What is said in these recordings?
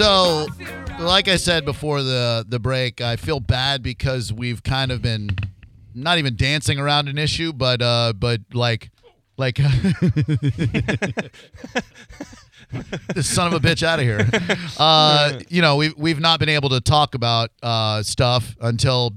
So, like I said before the the break, I feel bad because we've kind of been not even dancing around an issue, but uh, but like like this son of a bitch out of here. Uh, you know, we've we've not been able to talk about uh, stuff until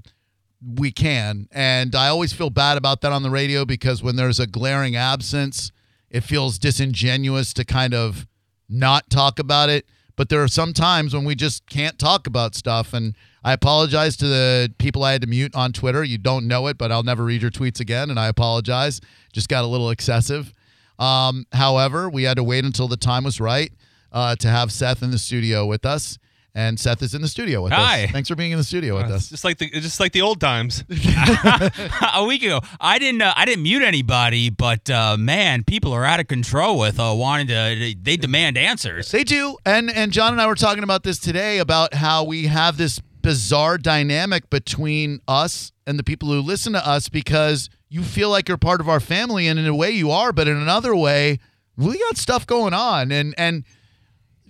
we can, and I always feel bad about that on the radio because when there's a glaring absence, it feels disingenuous to kind of not talk about it. But there are some times when we just can't talk about stuff, and I apologize to the people I had to mute on Twitter. You don't know it, but I'll never read your tweets again, and I apologize. Just got a little excessive. Um, however, we had to wait until the time was right uh, to have Seth in the studio with us. And Seth is in the studio with us. Hi. us. Thanks for being in the studio with Uh, us. Just like the just like the old times. a week ago. I didn't. Uh, I didn't mute anybody, but uh, man, people are out of control with uh, wanting to. They demand answers. They do. And and John and I were talking about this today about how we have this bizarre dynamic between us and the people who listen to us because you feel like you're part of our family and in a way you are, but in another way, we got stuff going on. And and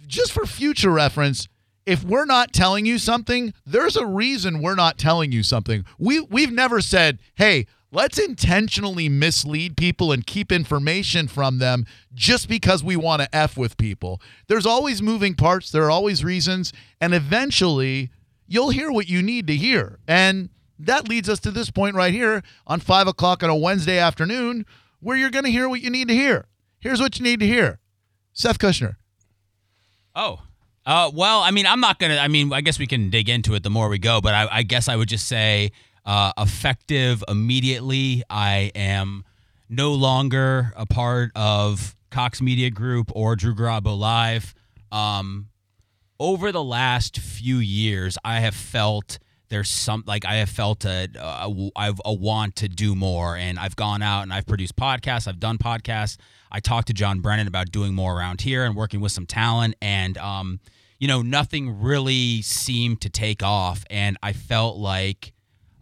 just for future reference, if we're not telling you something, there's a reason we're not telling you something. We we've never said, "Hey, let's intentionally mislead people and keep information from them just because we want to f with people." There's always moving parts, there are always reasons, and eventually you'll hear what you need to hear. And that leads us to this point right here on five o'clock on a Wednesday afternoon, where you're going to hear what you need to hear. Here's what you need to hear. Seth Kushner. Oh. Uh, well, I mean, I'm not gonna. I mean, I guess we can dig into it the more we go. But I, I guess I would just say, uh, effective immediately. I am no longer a part of Cox Media Group or Drew Garabo Live. Um, over the last few years, I have felt there's some like I have felt a, a I've a want to do more, and I've gone out and I've produced podcasts. I've done podcasts. I talked to John Brennan about doing more around here and working with some talent, and um, you know, nothing really seemed to take off, and I felt like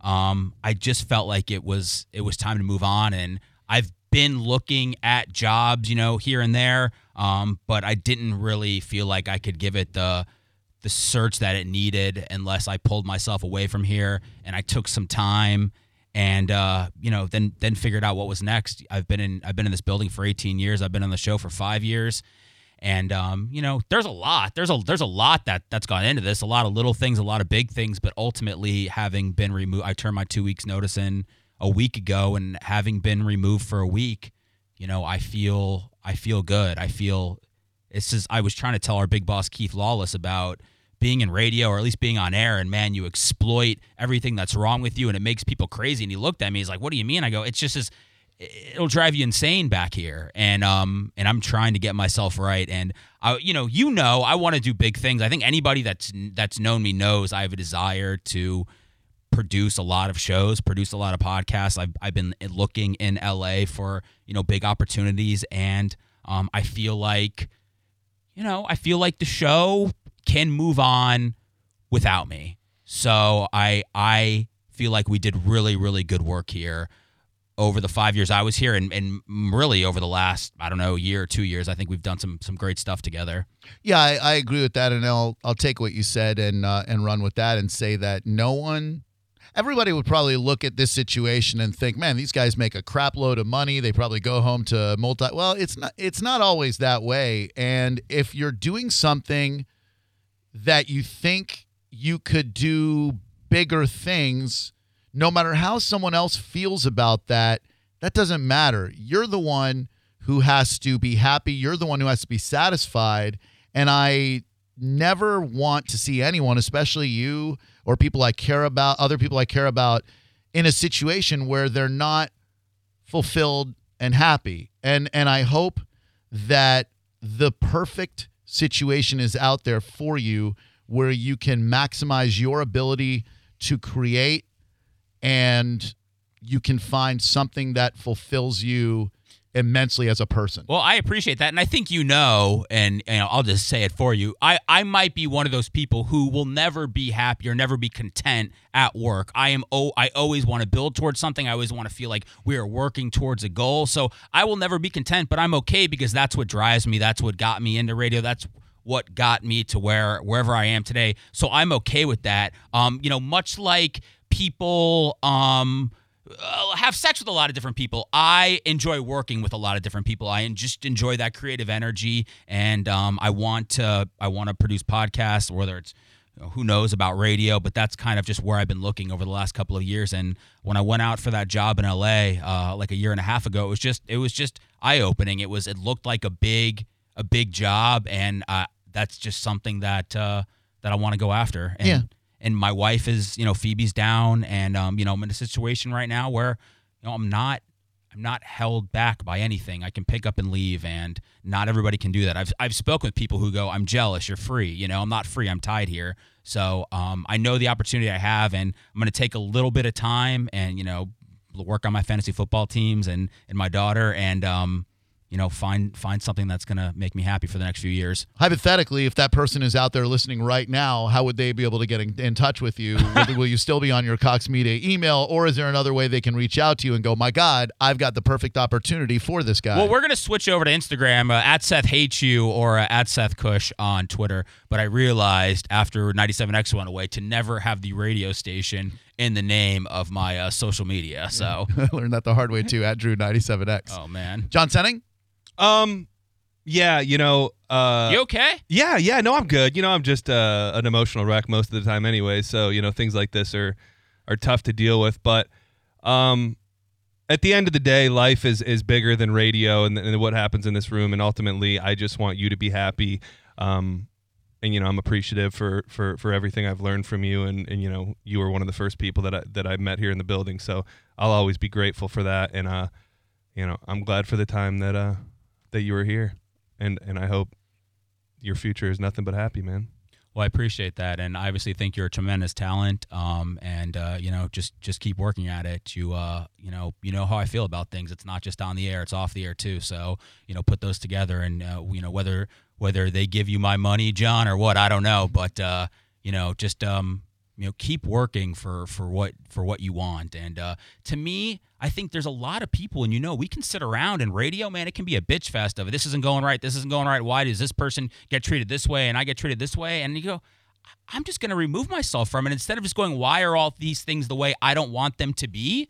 um, I just felt like it was it was time to move on, and I've been looking at jobs, you know, here and there, um, but I didn't really feel like I could give it the the search that it needed unless I pulled myself away from here and I took some time and uh, you know then then figured out what was next. I've been in I've been in this building for 18 years. I've been on the show for five years, and um, you know there's a lot there's a there's a lot that that's gone into this. A lot of little things, a lot of big things, but ultimately having been removed, I turned my two weeks notice in a week ago, and having been removed for a week, you know I feel I feel good. I feel it's just I was trying to tell our big boss Keith Lawless about being in radio or at least being on air and man you exploit everything that's wrong with you and it makes people crazy and he looked at me he's like what do you mean I go it's just as it'll drive you insane back here. And um and I'm trying to get myself right. And I you know you know I want to do big things. I think anybody that's that's known me knows I have a desire to produce a lot of shows produce a lot of podcasts. I've, I've been looking in LA for you know big opportunities. And um I feel like you know, I feel like the show can move on without me. So I I feel like we did really really good work here over the five years I was here, and, and really over the last I don't know year or two years. I think we've done some some great stuff together. Yeah, I, I agree with that, and I'll I'll take what you said and uh, and run with that and say that no one, everybody would probably look at this situation and think, man, these guys make a crap load of money. They probably go home to multi. Well, it's not it's not always that way, and if you're doing something that you think you could do bigger things, no matter how someone else feels about that, that doesn't matter. You're the one who has to be happy. You're the one who has to be satisfied. And I never want to see anyone, especially you or people I care about, other people I care about, in a situation where they're not fulfilled and happy. And and I hope that the perfect situation is out there for you where you can maximize your ability to create and you can find something that fulfills you immensely as a person. Well, I appreciate that, and I think you know, and, and I'll just say it for you. I I might be one of those people who will never be happy or never be content at work. I am oh, I always want to build towards something. I always want to feel like we are working towards a goal. So I will never be content, but I'm okay because that's what drives me. That's what got me into radio. That's what got me to where wherever I am today. So I'm okay with that. Um, you know, much like people um uh, have sex with a lot of different people. I enjoy working with a lot of different people. I just enjoy that creative energy, and um, I want to I want to produce podcasts, whether it's who knows about radio, but that's kind of just where I've been looking over the last couple of years. And when I went out for that job in LA, uh, like a year and a half ago, it was just it was just eye opening. It was it looked like a big a big job, and uh, that's just something that uh, that I want to go after. And, Yeah. And my wife is, you know, Phoebe's down, and um, you know, I'm in a situation right now where, you know, I'm not, I'm not held back by anything. I can pick up and leave, and not everybody can do that. I've I've spoken with people who go, I'm jealous. You're free. You know, I'm not free. I'm tied here. So um, I know the opportunity I have, and I'm going to take a little bit of time, and you know, work on my fantasy football teams and and my daughter, and um, you know, find find something that's going to make me happy for the next few years. Hypothetically, if that person is out there listening right now, how would they be able to get in, in touch with you? will, will you still be on your Cox Media email, or is there another way they can reach out to you and go, "My God, I've got the perfect opportunity for this guy"? Well, we're gonna switch over to Instagram uh, at Seth hates you or uh, at Seth Kush on Twitter. But I realized after 97X went away to never have the radio station in the name of my uh, social media. So, I learned that the hard way too. At Drew ninety seven X. oh man, John Senning. Um, yeah, you know, uh, you okay? yeah, yeah, no, I'm good. You know, I'm just uh, an emotional wreck most of the time anyway. So you know, things like this are are tough to deal with. But um, at the end of the day, life is is bigger than radio and, and what happens in this room. And ultimately, I just want you to be happy. Um, and you know, I'm appreciative for for for everything I've learned from you. And and you know, you were one of the first people that I that I met here in the building. So I'll always be grateful for that. And uh, you know, I'm glad for the time that uh that you were here. And and I hope your future is nothing but happy, man. Well, I appreciate that, and I obviously think you're a tremendous talent. Um, and uh, you know, just just keep working at it. You uh, you know, you know how I feel about things. It's not just on the air; it's off the air too. So you know, put those together, and uh, you know whether whether they give you my money, John, or what, I don't know. But uh, you know, just um, you know, keep working for for what for what you want. And uh, to me, I think there's a lot of people, and you know, we can sit around and radio, man. It can be a bitch fest of this isn't going right, this isn't going right. Why does this person get treated this way and I get treated this way? And you go, I'm just going to remove myself from it instead of just going, why are all these things the way I don't want them to be?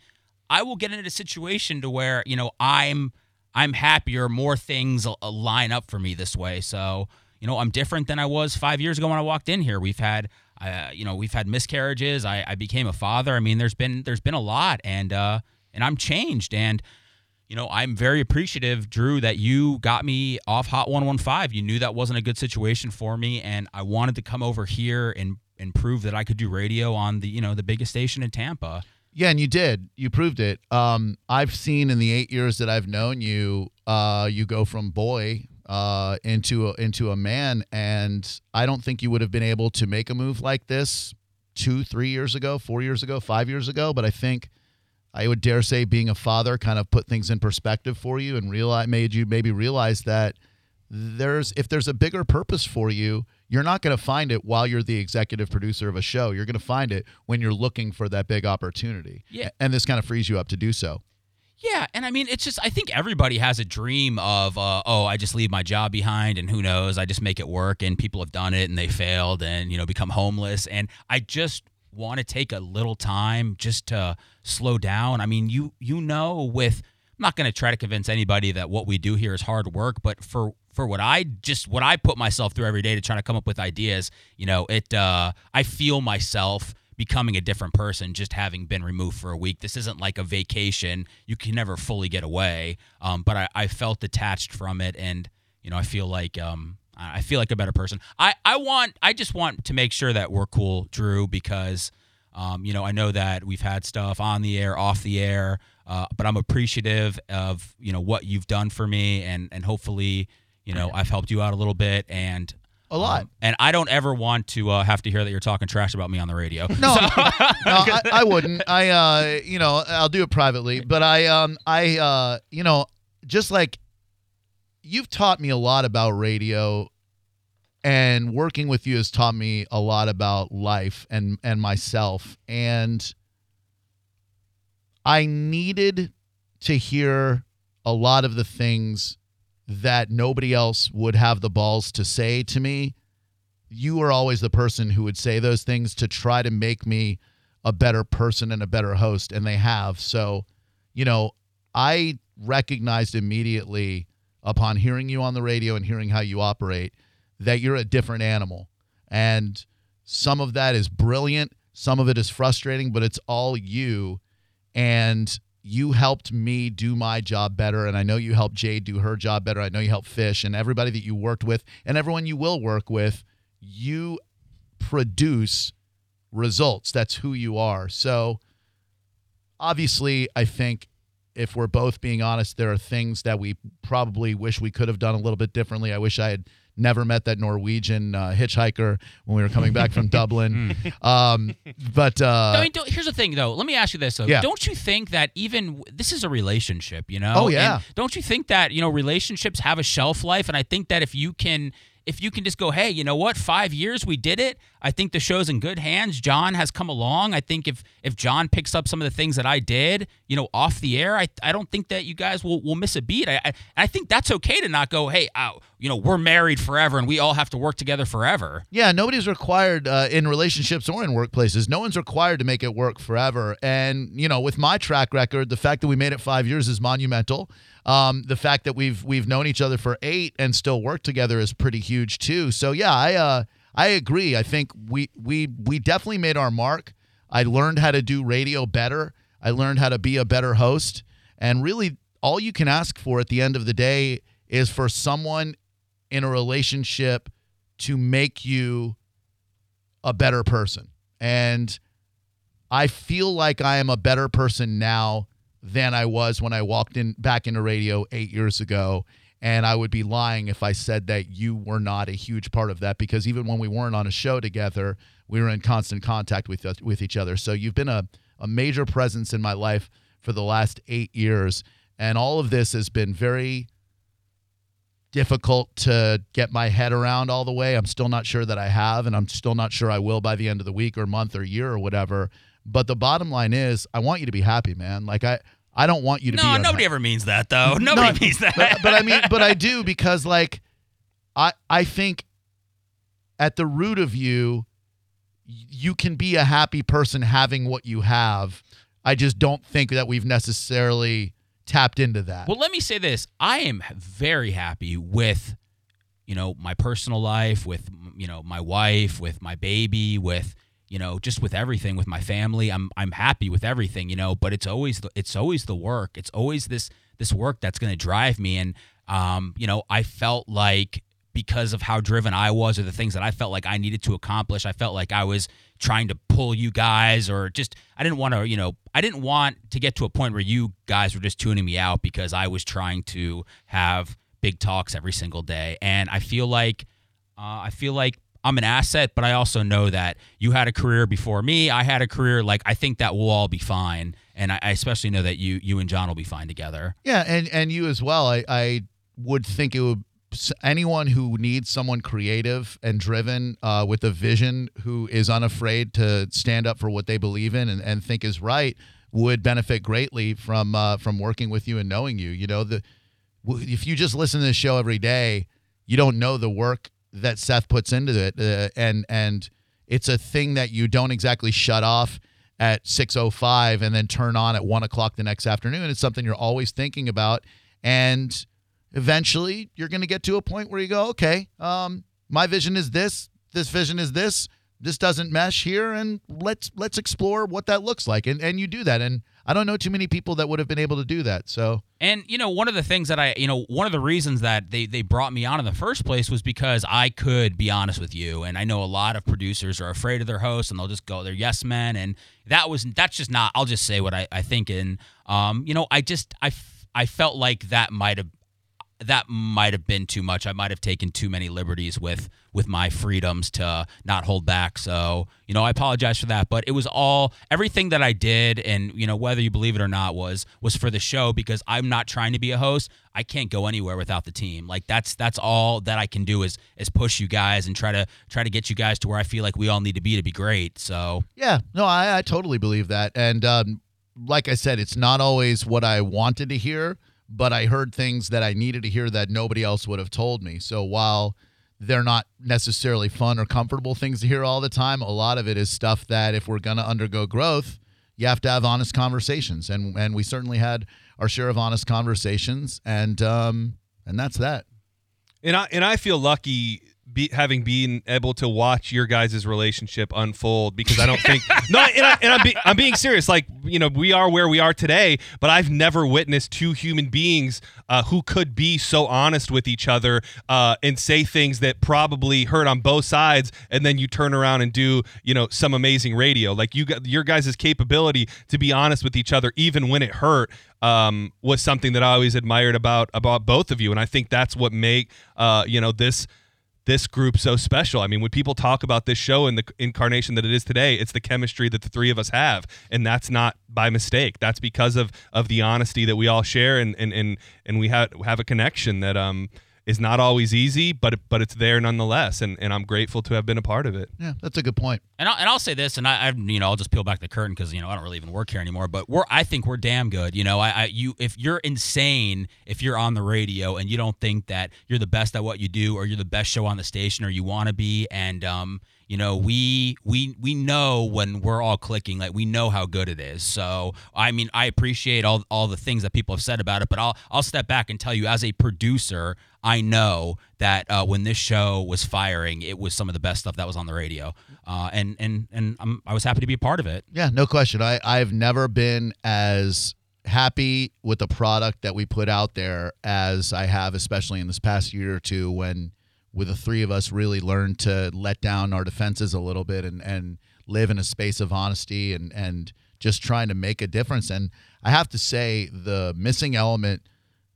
I will get into a situation to where you know I'm I'm happier, more things line up for me this way. So you know, I'm different than I was five years ago when I walked in here. We've had, uh, you know, we've had miscarriages. I, I became a father. I mean, there's been there's been a lot, and uh, and I'm changed. And you know, I'm very appreciative, Drew, that you got me off Hot 115. You knew that wasn't a good situation for me, and I wanted to come over here and and prove that I could do radio on the you know the biggest station in Tampa. Yeah, and you did. You proved it. Um, I've seen in the eight years that I've known you, uh, you go from boy uh, into a, into a man, and I don't think you would have been able to make a move like this two, three years ago, four years ago, five years ago. But I think I would dare say being a father kind of put things in perspective for you and realize made you maybe realize that there's if there's a bigger purpose for you you're not going to find it while you're the executive producer of a show. You're going to find it when you're looking for that big opportunity. Yeah. and this kind of frees you up to do so. Yeah, and I mean, it's just I think everybody has a dream of, uh, oh, I just leave my job behind, and who knows, I just make it work, and people have done it, and they failed, and you know, become homeless, and I just want to take a little time just to slow down. I mean, you you know, with I'm not going to try to convince anybody that what we do here is hard work, but for for what I just what I put myself through every day to try to come up with ideas, you know, it uh, I feel myself becoming a different person just having been removed for a week. This isn't like a vacation. You can never fully get away. Um, but I, I felt detached from it and you know, I feel like um I I feel like a better person. I, I want I just want to make sure that we're cool, Drew, because um, you know, I know that we've had stuff on the air, off the air, uh, but I'm appreciative of, you know, what you've done for me and and hopefully, You know, I've helped you out a little bit, and A lot. um, and I don't ever want to uh, have to hear that you're talking trash about me on the radio. No, no, I, I wouldn't. I, uh, you know, I'll do it privately. But I, um, I, uh, you know, just like you've taught me a lot about radio, and working with you has taught me a lot about life and and myself. And I needed to hear a lot of the things that nobody else would have the balls to say to me you were always the person who would say those things to try to make me a better person and a better host and they have so you know i recognized immediately upon hearing you on the radio and hearing how you operate that you're a different animal. And some of that is brilliant some of it is frustrating but it's all you. And you helped me do my job better. And i know you helped jade do her job better. I know you helped fish and everybody that you worked with and everyone you will work with. You produce results. That's who you are. So obviously i think if we're both being honest there are things that we probably wish we could have done a little bit differently i wish i had never met that norwegian uh, hitchhiker when we were coming back from dublin um, but uh, I mean, don't, here's the thing, though. Let me ask you this: though. Yeah. Don't you think that even this is a relationship? You know. Oh, yeah. And don't you think that you know relationships have a shelf life? And I think that if you can, if you can just go, hey, you know what? Five years we did it. I think the show's in good hands. John has come along. I think if if John picks up some of the things that I did, you know, off the air, I I don't think that you guys will will miss a beat. I I, I think that's okay to not go, hey, uh, you know, we're married forever and we all have to work together forever. Yeah, nobody's required uh, in relationships or in workplaces. No one's required to make it work forever. And you know, with my track record, the fact that we made it five years is monumental. Um, the fact that we've we've known each other for eight and still work together is pretty huge too. So yeah, I uh, I agree. I think we we we definitely made our mark. I learned how to do radio better. I learned how to be a better host. And really, all you can ask for at the end of the day is for someone in a relationship to make you a better person. And I feel like I am a better person now than I was when I walked in back into radio 8 years ago and I would be lying if I said that you were not a huge part of that because even when we weren't on a show together, we were in constant contact with with each other. So you've been a a major presence in my life for the last 8 years and all of this has been very difficult to get my head around all the way. I'm still not sure that I have, and I'm still not sure I will by the end of the week or month or year or whatever. But the bottom line is, I want you to be happy, man. Like I, I don't want you to be. No, nobody ever means that though. Nobody No, means that. But, but I mean, but I do because like, I I think at the root of you, you can be a happy person having what you have. I just don't think that we've necessarily tapped into that. Well, let me say this: I am very happy with, you know, my personal life, with you know my wife, with my baby, with you know just with everything, with my family. I'm I'm happy with everything, you know. But it's always the it's always the work. It's always this this work that's going to drive me. And um, you know, I felt like because of how driven I was, or the things that I felt like I needed to accomplish, I felt like I was trying to pull you guys, or just I didn't want to, you know, I didn't want to get to a point where you guys were just tuning me out because I was trying to have big talks every single day. And I feel like, uh, I feel like I'm an asset, but I also know that you had a career before me. I had a career. Like I think that we'll all be fine, and I, I especially know that you, you and John will be fine together. Yeah, and and you as well. I I would think it would anyone who needs someone creative and driven uh, with a vision who is unafraid to stand up for what they believe in and, and think is right would benefit greatly from uh, from working with you and knowing you. You know, the if you just listen to this show every day, you don't know the work that Seth puts into it, uh, and and it's a thing that you don't exactly shut off at 6.05 and then turn on at 1 o'clock the next afternoon. It's something you're always thinking about and eventually you're going to get to a point where you go okay um, my vision is this this vision is this this doesn't mesh here and let's let's explore what that looks like and and you do that and i don't know too many people that would have been able to do that so And you know, one of the things that I, you know, one of the reasons that they they brought me on in the first place was because I could be honest with you. And I know a lot of producers are afraid of their hosts and they'll just go, they're yes men. And that was that's just not. I'll just say what I, I think. And um, you know, I just I I felt like that might have that might have been too much. I might have taken too many liberties with with my freedoms to not hold back. So, you know, I apologize for that, but it was all everything that I did and, you know, whether you believe it or not was was for the show because I'm not trying to be a host. I can't go anywhere without the team. Like that's that's all that I can do is is push you guys and try to try to get you guys to where I feel like we all need to be to be great. So, Yeah, no, I, I totally believe that. And um, like I said, it's not always what I wanted to hear, but I heard things that I needed to hear that nobody else would have told me. So while they're not necessarily fun or comfortable things to hear all the time, a lot of it is stuff that if we're going to undergo growth, you have to have honest conversations. And, and we certainly had our share of honest conversations. And, um, and that's that. And I and I feel lucky be, having been able to watch your guys' relationship unfold because I don't think no, and, I, I'm, be, I'm being serious. Like you know, we are where we are today, but I've never witnessed two human beings uh, who could be so honest with each other uh, and say things that probably hurt on both sides, and then you turn around and do you know some amazing radio. Like you got your guys' capability to be honest with each other, even when it hurt. Um, was something that I always admired about about both of you, and I think that's what make uh, you know this this group so special. I mean, when people talk about this show and the incarnation that it is today, it's the chemistry that the three of us have, and that's not by mistake. That's because of of the honesty that we all share, and and and and we have have a connection that um is not always easy, but but it's there nonetheless, and and I'm grateful to have been a part of it. Yeah, that's a good point. And I'll, and I'll say this, and I, I, you know, I'll just peel back the curtain because you know I don't really even work here anymore. But we're, I think we're damn good. You know, I, I, you, if you're insane, if you're on the radio and you don't think that you're the best at what you do, or you're the best show on the station, or you want to be, and um, you know, we, we, we know when we're all clicking, like we know how good it is. So, I mean, I appreciate all, all the things that people have said about it, but I'll, I'll step back and tell you, as a producer, I know that uh, when this show was firing, it was some of the best stuff that was on the radio, uh, and and and I'm, I was happy to be a part of it. Yeah, no question. I I've never been as happy with the product that we put out there as I have, especially in this past year or two, when with the three of us really learned to let down our defenses a little bit and and live in a space of honesty and and just trying to make a difference. And I have to say, the missing element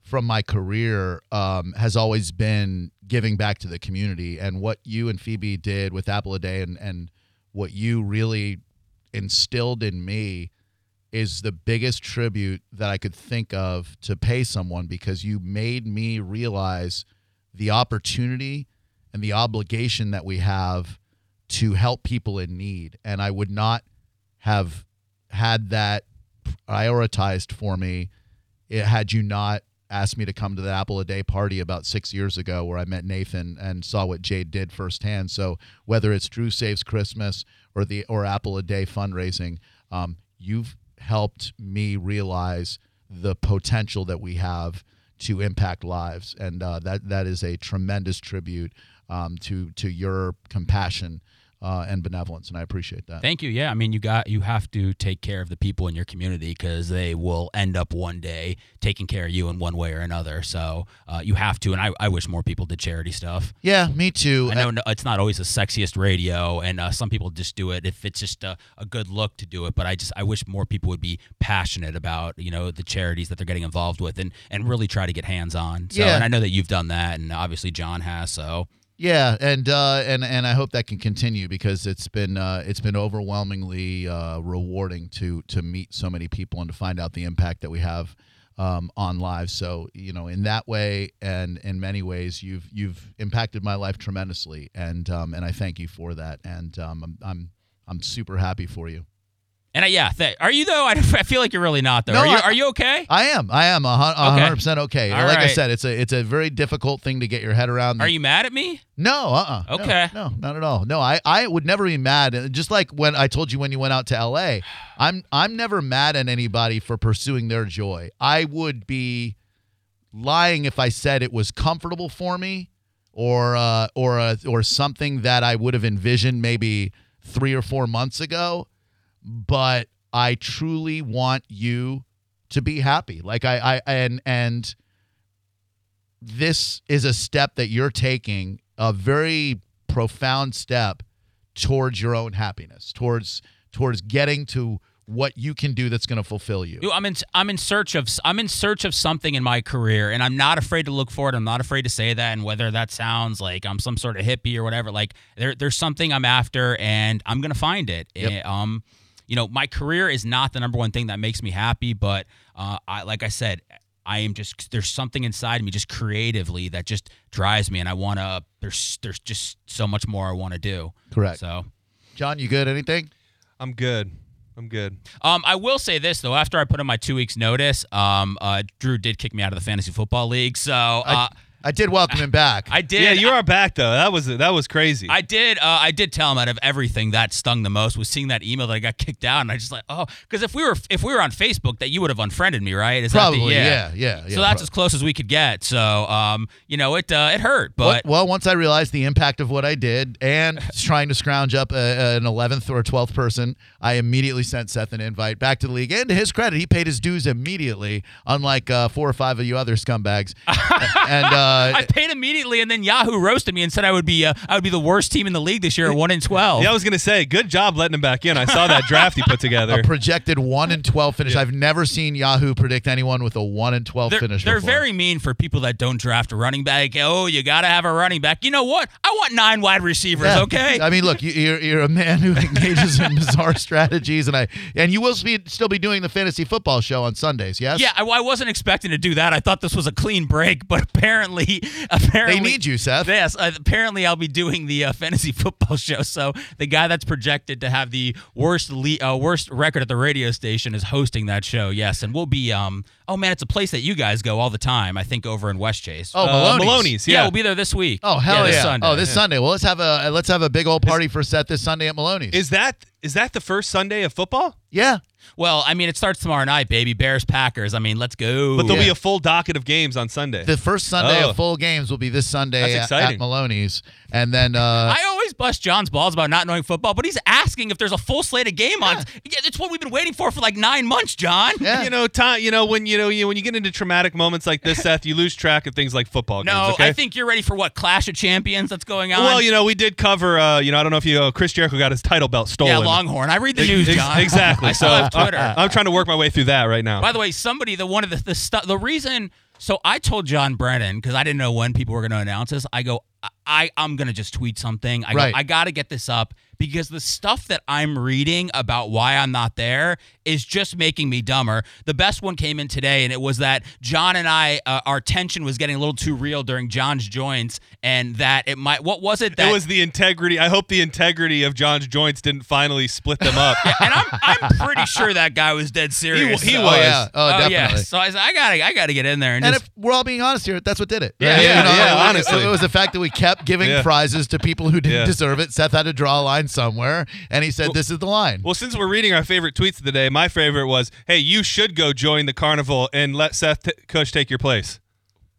from my career um, has always been giving back to the community. And what you and Phoebe did with Apple a Day and, and what you really instilled in me is the biggest tribute that I could think of to pay someone because you made me realize the opportunity and the obligation that we have to help people in need. And I would not have had that prioritized for me it, had you not asked me to come to the Apple a Day party about six years ago, where I met Nathan and saw what Jade did firsthand. So whether it's Drew Saves Christmas or the or Apple a Day fundraising, um, you've helped me realize the potential that we have to impact lives, and uh, that that is a tremendous tribute um, to to your compassion uh, and benevolence, and I appreciate that. Thank you. Yeah, I mean, you got you have to take care of the people in your community because they will end up one day taking care of you in one way or another. So uh, you have to, and I, I wish more people did charity stuff. Yeah, me too. I know no, it's not always the sexiest radio, and uh, some people just do it if it's just a, a good look to do it. But I just I wish more people would be passionate about you know the charities that they're getting involved with, and and really try to get hands on. So, Yeah. and I know that you've done that, and obviously John has. So Yeah, and uh, and and I hope that can continue because it's been uh, it's been overwhelmingly uh, rewarding to to meet so many people and to find out the impact that we have um, on lives. So you know, in that way and in many ways, you've you've impacted my life tremendously, and um, and I thank you for that. And um, I'm I'm I'm super happy for you. And I, yeah, th- are you though? I, I feel like you're really not though. No, are you I- are you okay? I am I am a hun- Okay. hundred percent okay. All like I said, it's a it's a very difficult thing to get your head around. Are you mad at me? No, uh, uh Okay. no, no, not at all. No, I, I would never be mad. Just like when I told you when you went out to L.A., I'm, I'm never mad at anybody for pursuing their joy. I would be lying if I said it was comfortable for me, or, uh, or, uh, or something that I would have envisioned maybe three or four months ago. But I truly want you to be happy. Like I, I, and, and this is a step that you're taking, a very profound step towards your own happiness, towards towards getting to what you can do that's going to fulfill you. I'm in I'm in search of I'm in search of something in my career and I'm not afraid to look for it. I'm not afraid to say that and whether that sounds like I'm some sort of hippie or whatever, like there there's something I'm after and I'm going to find it. Yep. And, um you know, my career is not the number one thing that makes me happy, but uh I like I said, I am just there's something inside me just creatively that just drives me and I want to there's there's just so much more I want to do. Correct. So, John, you good? Anything? I'm good. I'm good. Um, I will say this though. After I put in my two weeks notice, um, uh, Drew did kick me out of the fantasy football league. So uh, I, I did welcome him back. I did. yeah, you are back though. That was that was crazy. I did. Uh, I did tell him out of everything that stung the most was seeing that email that I got kicked out, and I just like, oh, because if we were if we were on Facebook, that you would have unfriended me, right? Is that the- Probably, yeah, yeah, yeah. so that's pro- as close as we could get. So, um, you know, it uh, it hurt, Well- but well, once I realized the impact of what I did and trying to scrounge up a, an 11th or 12th person, I immediately sent Seth an invite back to the league. And to his credit, he paid his dues immediately, unlike uh, four or five of you other scumbags. and uh, I paid immediately, and then Yahoo roasted me and said I would be uh, I would be the worst team in the league this year, one in twelve. yeah, I was gonna say, good job letting him back in. I saw that draft he put together. a projected 1 and 12 finish. I've never seen Yahoo predict anyone with a 1 and 12 They're, finish. they're before. very mean for people that don't draft a running back. Oh, you got to have a running back. You know what? I want nine wide receivers. Yeah. Okay. I mean, look, you, you're you're a man who engages in bizarre strategies, and I and you will be, still be doing the fantasy football show on Sundays. Yes. yeah, I, I wasn't expecting to do that. I thought this was a clean break, but apparently, apparently They need you, Seth. Yes, uh, apparently I'll be doing the uh, fantasy football show. So the guy that's projected to have the worst le- uh, worst record at the radio station is hosting that show. Yes, and we'll be um. Oh man, it's a place that you guys go all the time. I think over in Westchase. Oh, Uh, Maloney's. Maloney's, yeah. yeah. we'll be there this week. Oh hell yeah! this Sunday. Oh, this Sunday. Well, let's have a let's have a big old party for Seth this Sunday at Maloney's. Is that is that the first Sunday of football? yeah. Well, I mean, it starts tomorrow night, baby. Bears Packers. I mean, let's go. But there'll be a full docket of games on Sunday. The first Sunday Oh. of full games will be this Sunday That's at, exciting. at Maloney's, and then uh, I always bust John's balls about not knowing football, but he's asking if there's a full slate of game on. Yeah, it's what we've been waiting for for like nine months, John. yeah. you know, time. You know when you know you when you get into traumatic moments like this, Seth, you lose track of things like football No, games. Okay. I think you're ready for what Clash of Champions that's going on. well, you know, we did cover. Uh, you know, I don't know if you. Uh, Chris Jericho got his title belt stolen. yeah, Longhorn. I read the news, John. Exactly. I so have Twitter. I, am trying to work my way through that right now. By the way, somebody, the one of the the stuff, the reason. So I told John Brennan because I didn't know when people were going to announce this. I go, I, I I'm going to just tweet something. I Right. go, I got to get this up because the stuff that I'm reading about why I'm not there is just making me dumber. The best one came in today, and it was that John and I, uh, our tension was getting a little too real during John's joints, and that it might. What was it that it was the integrity. I hope the integrity of John's joints didn't finally split them up. and I'm I'm pretty sure that guy was dead serious. he so- was. Oh yeah. Oh, definitely. yeah. So I said, I gotta, I gotta get in there and, And just. if we're all being honest here, that's what did it. Yeah, Right? yeah, You know, yeah, it- honestly. it, was the fact that we kept giving Yeah. prizes to people who didn't Yeah. deserve it. Seth had to draw a line somewhere, and he said, "This is the line." well, since we're reading our favorite tweets of the day, my favorite was, "Hey, you should go join the carnival and let Seth T- Kush take your place."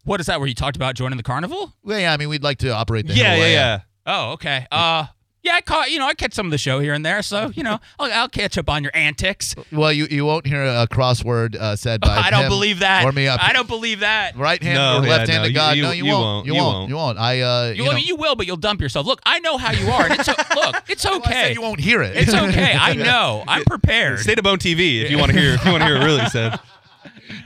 What is that? Where you talked about joining the carnival? Well, yeah, I mean, we'd like to operate the Yeah, hill yeah, yeah. Oh, okay. Uh, yeah, I caught. You know, I catch some of the show here and there, so you know, I'll, I'll catch up on your antics. Well, you you won't hear a crossword uh, said by I don't him believe that. or me. Up. I don't believe that. right hand No, or yeah, left hand no, to you- God. you- no, you, you won't. won't. You You won't. won't. You won't. I. Uh, You, you I mean, you will, but you'll dump yourself. Look, I know how you are. And it's look, it's Well, I said okay. you won't hear it. It's okay. I know. I'm prepared. State of Bone TV if you want to hear if you want to hear it really said.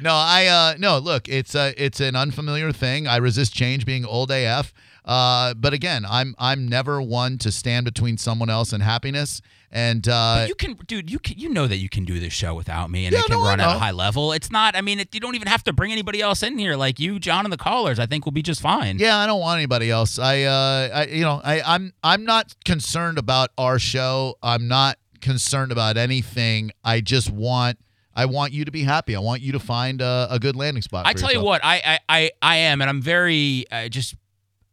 No, I uh no, look, it's uh it's an unfamiliar thing. I resist change being old AF. Uh but again, I'm I'm never one to stand between someone else and happiness. And uh you can, dude. You can, you know that you can do this show without me, and Yeah, it can no, run at a high level. It's not. I mean, it, you don't even have to bring anybody else in here. Like you, John, and the callers. I think will be just fine. yeah, I don't want anybody else. I uh I you know, I I'm I'm not concerned about our show. I'm not concerned about anything. I just want I want you to be happy. I want you to find a, a good landing spot. I tell you what, I, I, I, I am, and I'm very uh, just.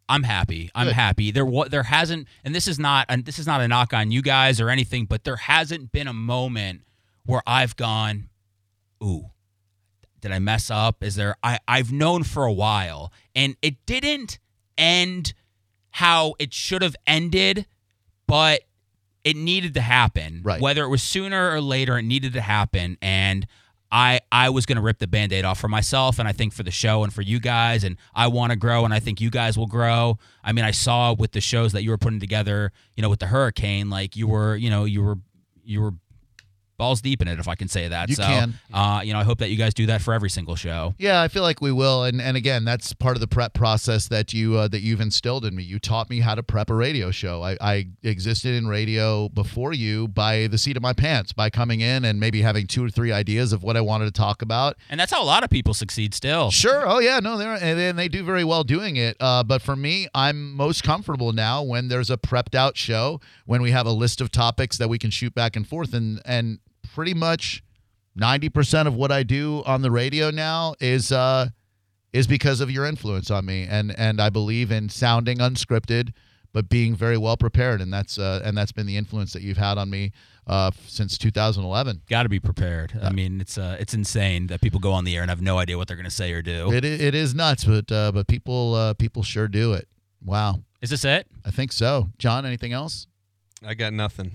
I'm happy. I'm Good. happy. There, what there hasn't, and this is not, and this is not a knock on you guys or anything, but there hasn't been a moment where I've gone, "Ooh, did I mess up?" Is there? I, I've known for a while, and it didn't end how it should have ended, but it needed to happen. Right. Whether it was sooner or later, it needed to happen, and I I was gonna rip the band-aid off for myself and I think for the show and for you guys and I wanna grow and I think you guys will grow. I mean I saw with the shows that you were putting together, you know, with the hurricane, like you were, you know, you were you were balls deep in it, if I can say that. You so, can. Uh, you know, I hope that you guys do that for every single show. Yeah, I feel like we will, and and again, that's part of the prep process that you uh, that you've instilled in me. You taught me how to prep a radio show. I, I existed in radio before you by the seat of my pants, by coming in and maybe having two or three ideas of what I wanted to talk about. And that's how a lot of people succeed still. Sure. Oh yeah. No, they're and, and they do very well doing it. Uh, but for me, I'm most comfortable now when there's a prepped out show, when we have a list of topics that we can shoot back and forth, and and pretty much ninety percent of what I do on the radio now is uh is because of your influence on me, and and I believe in sounding unscripted. But being very well prepared, and that's uh, and that's been the influence that you've had on me uh, since 2011. Got to be prepared. I mean, it's uh, it's insane that people go on the air and have no idea what they're going to say or do. It it is nuts, but uh, but people uh, people sure do it. Wow, Is this it? I think so. John, anything else? I got nothing.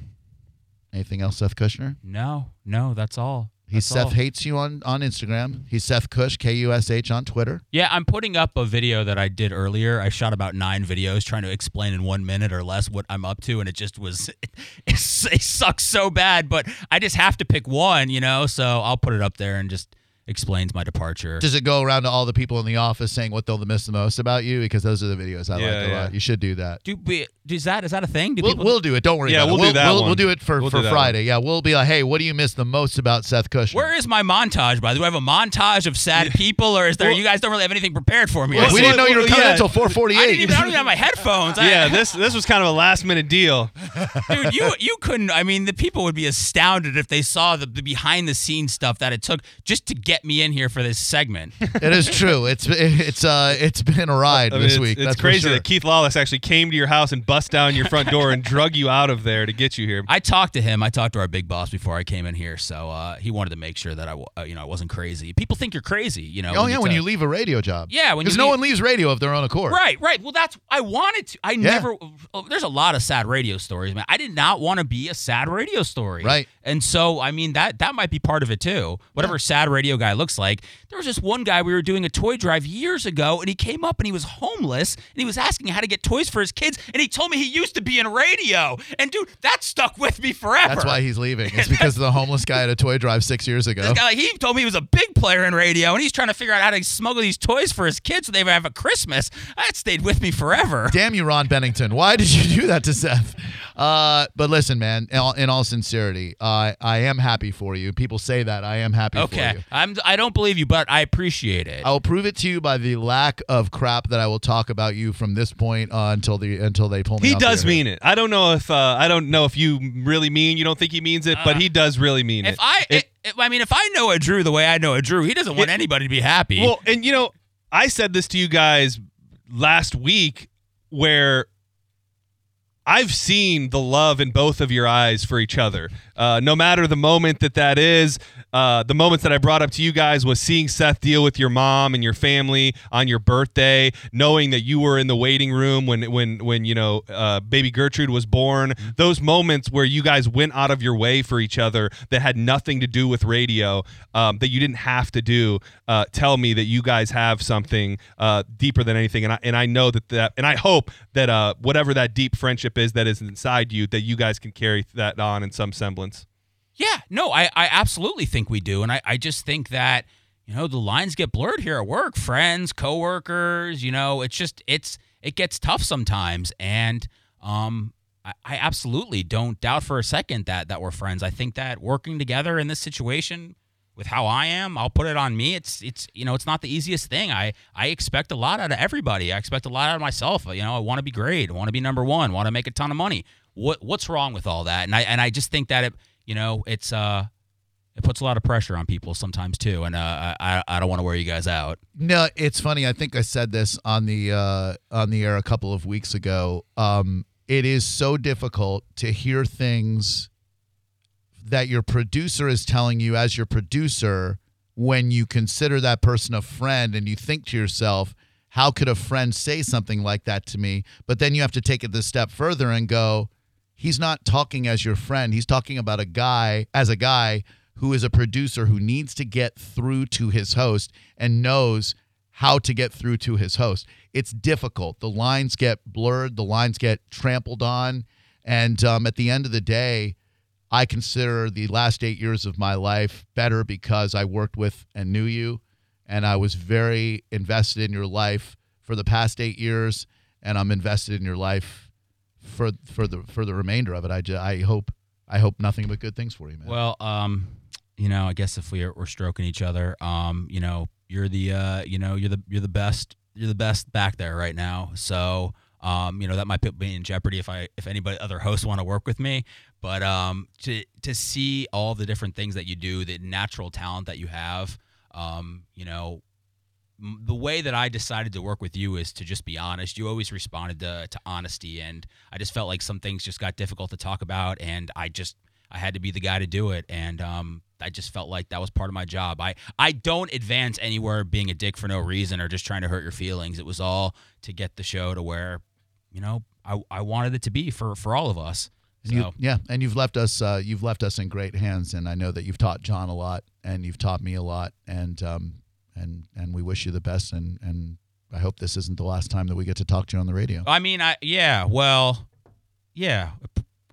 Anything else, Seth Kushner? No, no, that's all. He's That's Seth all. hates you on on Instagram. He's Seth Kush K U S H on Twitter. Yeah, I'm putting up a video that I did earlier. I shot about nine videos trying to explain in one minute or less what I'm up to, and it just was it, it sucks so bad. But I just have to pick one, you know. So I'll put it up there and just explains my departure. Does it go around to all the people in the office saying what they'll miss the most about you? Because those are the videos I Yeah, like a yeah. lot. You should do that. do we, is that is that a thing? Do We'll, people? we'll do it. Don't worry Yeah, about we'll it. do that we'll, one. we'll do it for, We'll for do that Friday. Yeah, we'll be like, hey, what do you miss the most about Seth Kushner? where is my montage? By the way, do I have a montage of sad people, or is there? Well- you guys don't really have anything prepared for me. Well, we didn't know you were coming yeah. until I didn't 448. even, I don't even have my headphones. I- Yeah, this this was kind of a last minute deal. dude you you couldn't i mean the people would be astounded if they saw the, the behind the scenes stuff that it took just to get me in here for this segment it is true. It's it's uh it's been a ride I mean, this it's, week. it's that's crazy sure. that Keith Lawless actually came to your house and bust down your front door and drug you out of there to get you here. i talked to him i talked to our big boss before i came in here so uh, he wanted to make sure that i uh, you know i wasn't crazy people think you're crazy you know Oh yeah, when tell- you leave a radio job. Yeah, when because no leave- one leaves radio of their own accord. Right, right. Well, that's I wanted to. I never. oh, There's a lot of sad radio stories, man. I did not want to be a sad radio story. Right. And so, I mean, that that might be part of it too. Whatever sad radio guy looks like. There was this one guy we were doing a toy drive years ago, and he came up and he was homeless, and he was asking how to get toys for his kids, and he told me he used to be in radio. And dude, that stuck with me forever. That's why he's leaving. It's because of the homeless guy at a toy drive six years ago. Guy, he told me he was a big player in radio, and he's trying to figure out how to smuggle these toys for his kids so they have a Christmas. That stayed with me forever. Damn you, Ron Bennington. Why did you do that to Seth? Uh, but listen, man, in all, in all sincerity, uh, I am happy for you. People say that. I am happy for Okay, you. I'm. I don't believe you, but I appreciate it. I will prove it to you by the lack of crap that I will talk about you from this point uh, until the until they pull me. He off does air. mean it. I don't know if uh, I don't know if you really mean you don't think he means it, but Uh, he does really mean if it. If I, It- if, I mean, if I know a Drew the way I know a Drew, he doesn't want It- anybody to be happy. Well, and you know, I said this to you guys last week where I've seen the love in both of your eyes for each other. Uh, no matter the moment that that is, uh, the moments that I brought up to you guys was seeing Seth deal with your mom and your family on your birthday, knowing that you were in the waiting room when when when you know uh, baby Gertrude was born. Those moments where you guys went out of your way for each other that had nothing to do with radio, um, that you didn't have to do. Uh, tell me that you guys have something uh, deeper than anything, and I and I know that that, and I hope that uh, whatever that deep friendship is that is inside you, that you guys can carry that on in some semblance. yeah, no, I, I absolutely think we do, and I, I just think that you know the lines get blurred here at work, friends, coworkers. You know, it's just it's it gets tough sometimes, and um. I I absolutely don't doubt for a second that that we're friends. I think that working together in this situation with how I am, I'll put it on me. It's it's you know it's not the easiest thing. I I expect a lot out of everybody. I expect a lot out of myself. You know I want to be great. I want to be number one. Want to make a ton of money. What what's wrong with all that? And I and I just think that it you know it's uh it puts a lot of pressure on people sometimes too. And uh, I I don't want to wear you guys out. No, it's funny. I think I said this on the uh, on the air a couple of weeks ago. Um, it is so difficult to hear things that your producer is telling you as your producer when you consider that person a friend and you think to yourself, how could a friend say something like that to me? But then you have to take it the step further and go, he's not talking as your friend. He's talking about a guy as a guy who is a producer who needs to get through to his host and knows how to get through to his host. It's difficult. The lines get blurred, the lines get trampled on. And um, at the end of the day, I consider the last eight years of my life better because I worked with and knew you, and I was very invested in your life for the past eight years, and I'm invested in your life for for the for the remainder of it. I ju- I hope I hope nothing but good things for you, man. Well, um, you know, I guess if we are, we're stroking each other, um, you know, you're the, uh, you know, you're the, you're the best, you're the best back there right now. So, um, you know, that might put me in jeopardy if I, if anybody other hosts want to work with me. But um, to to see all the different things that you do, the natural talent that you have, um, you know, the way that I decided to work with you is to just be honest. You always responded to, to honesty, and I just felt like some things just got difficult to talk about, and I just I had to be the guy to do it, and um, I just felt like that was part of my job. I I don't advance anywhere being a dick for no reason or just trying to hurt your feelings. It was all to get the show to where, you know, I I wanted it to be for for all of us. So. You, yeah, and you've left us uh, you've left us in great hands, and I know that you've taught John a lot, and you've taught me a lot, and um, and and we wish you the best, and and I hope this isn't the last time that we get to talk to you on the radio. I mean, I yeah, well, yeah.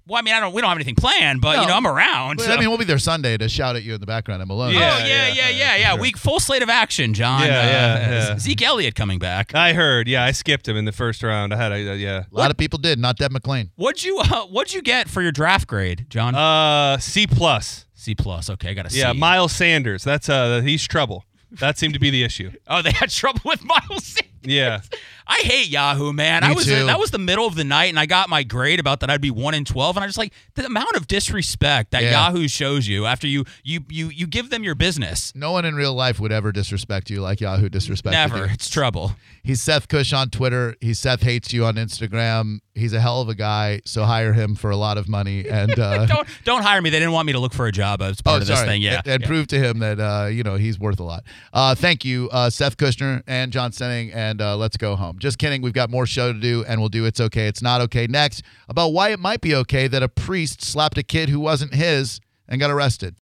Well, I mean, I don't. We don't have anything planned, but No. you know, I'm around. But, so- I mean, we'll be there Sunday to shout at you in the background. I'm alone. oh Yeah, yeah, yeah, yeah, yeah, uh, yeah. sure. We full slate of action, John. Yeah, Uh, yeah, yeah. Zeke Elliott coming back. I heard. Yeah, I skipped him in the first round. I had a, yeah. A lot of people did, not Deb McLean. What'd you uh, What'd you get for your draft grade, John? Uh, C plus. C plus. Okay, I got a C. Yeah, Miles Sanders. That's uh, he's trouble. That seemed to be the issue. Oh, they had trouble with Miles. Sanders. Yeah. I hate Yahoo, man. Me I was too. that was the middle of the night, and I got my grade about that I'd be one in twelve, and I just like the amount of disrespect that Yeah. Yahoo shows you after you you you you give them your business. No one in real life would ever disrespect you like Yahoo disrespected Never. you. It's trouble. He's Seth Kush on Twitter. He's Seth hates you on Instagram. He's a hell of a guy, so hire him for a lot of money and uh, don't don't hire me. They didn't want me to look for a job as part oh, of this sorry. thing. Yeah. and, and yeah. prove to him that uh, you know he's worth a lot. Uh, thank you, uh, Seth Kushner and John Senning, and uh, let's go home. Just kidding. We've got more show to do, and we'll do it's okay, it's not okay next about why it might be okay that a priest slapped a kid who wasn't his and got arrested.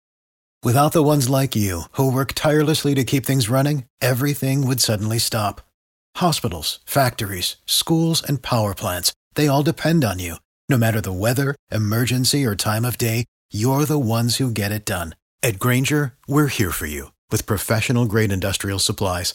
Without the ones like you, who work tirelessly to keep things running, everything would suddenly stop. Hospitals, factories, schools, and power plants, they all depend on you. No matter the weather, emergency, or time of day, you're the ones who get it done. At Grainger, we're here for you with professional grade industrial supplies.